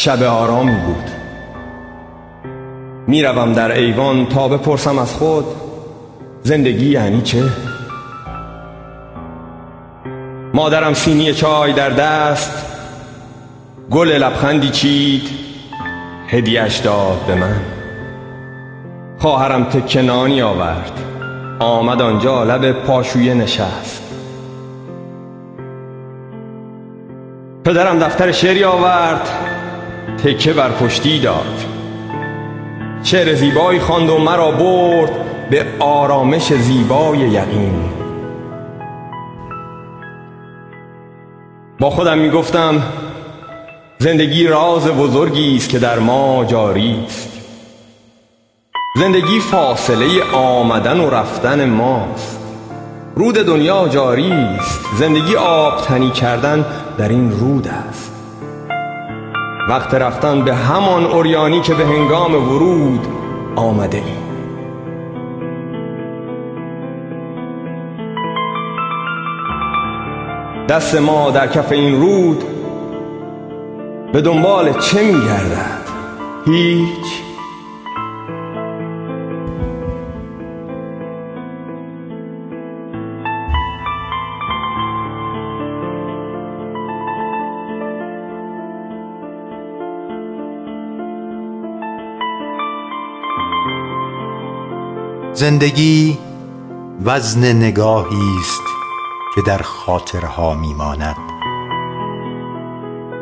شب آرامی بود. می‌روم در ایوان تا بپرسم از خود زندگی یعنی چه؟ مادرم سینی چای در دست گل لبخندی چید هدیهش داد به من. خواهرم تکنانی آورد آمد آنجا لب پاشویه نشست. پدرم دفتر شعری آورد تکه بر پشتی داد. شعر زیبایی خواند و مرا برد به آرامش زیبای یقین. با خودم می گفتم زندگی راز بزرگی است که در ما جاری است. زندگی فاصله آمدن و رفتن ماست. رود دنیا جاری است. زندگی آبتنی کردن در این رود است. وقت رفتن به همان اوریانی که به هنگام ورود آمده ایم. دست ما در کف این رود به دنبال چه میگردد؟ هیچ. زندگی وزن نگاهی است که در خاطرها میماند.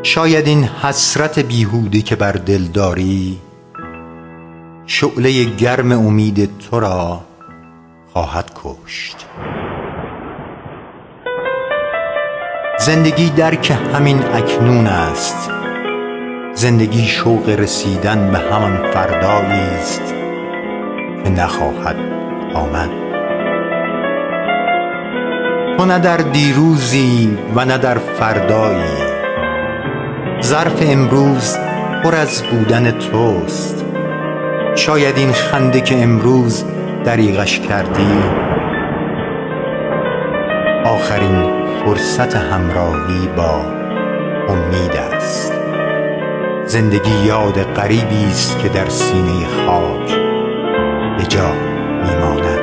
شاید این حسرت بیهوده که بر دل داری شعله گرم امید تو را خواهد کشت. زندگی درک همین اکنون است. زندگی شوق رسیدن به همان فردایی است. که نخواهد آمد. تو نه در دیروزی و نه در فردایی. ظرف امروز پر از بودن توست. شاید این خنده که امروز دریغش کردی. آخرین فرصت همراهی با امید است. زندگی یاد غریبی است که در سینه خاک جا میماند.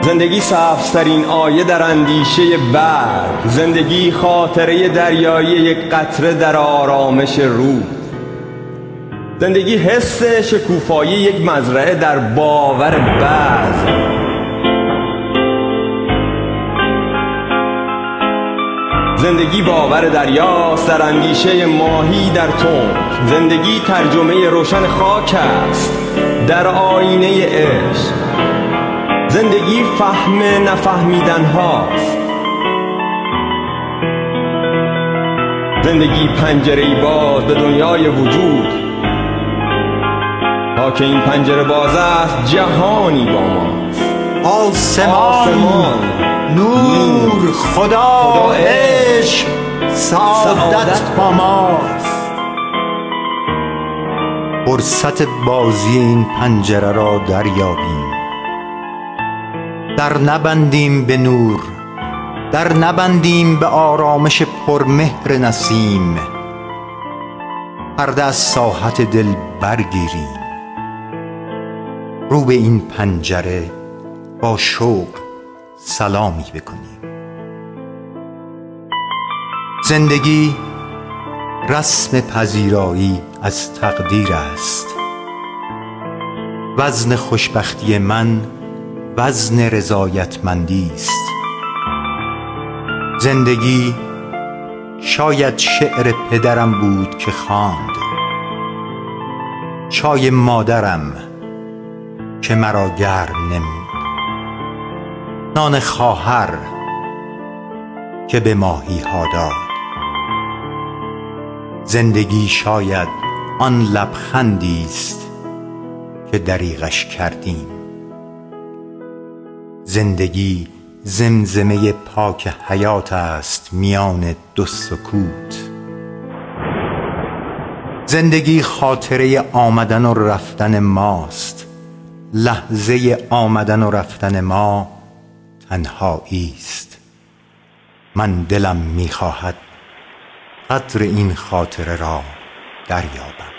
زندگی سبزترین آیه در اندیشه برگ زندگی خاطره دریایی یک قطره در آرامش رود زندگی حس شکوفایی یک مزرعه در باور بعض. زندگی باور دریاست در اندیشه ماهی در تنگ زندگی ترجمه روشن خاک است. در آینه عشق. زندگی فهم نفهمیدن هاست. زندگی پنجره باز به دنیای وجود. تا که این پنجره باز است جهانی با ماست. آسمان, نور خدا, عشق. سعادت. با ماست. فرصت بازی این پنجره را دریابیم. در نبندیم به نور در نبندیم به آرامش پرمهر نسیم. پرده از ساحت دل برگیریم. رو به این پنجره با شوق سلامی بکنیم. زندگی رسم پذیرایی از تقدیر است. وزن خوشبختی من وزن رضایتمندی است. زندگی شاید شعر پدرم بود که خواند. چای مادرم که مرا گرم نمود. نان خواهر که به ماهی ها داد. زندگی شاید آن لبخندی است که دریغش کردیم. زندگی زمزمه پاک حیات است میان دو سکوت. زندگی خاطره آمدن و رفتن ماست. لحظه آمدن و رفتن ما تنهایی است من دلم می‌خواهد قدر این خاطره را دریابم.